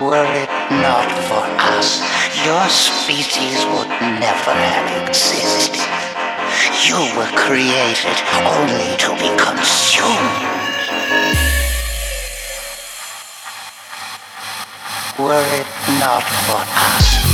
Were it not for us, your species would never have existed. You were created only to be consumed. Were it not for us,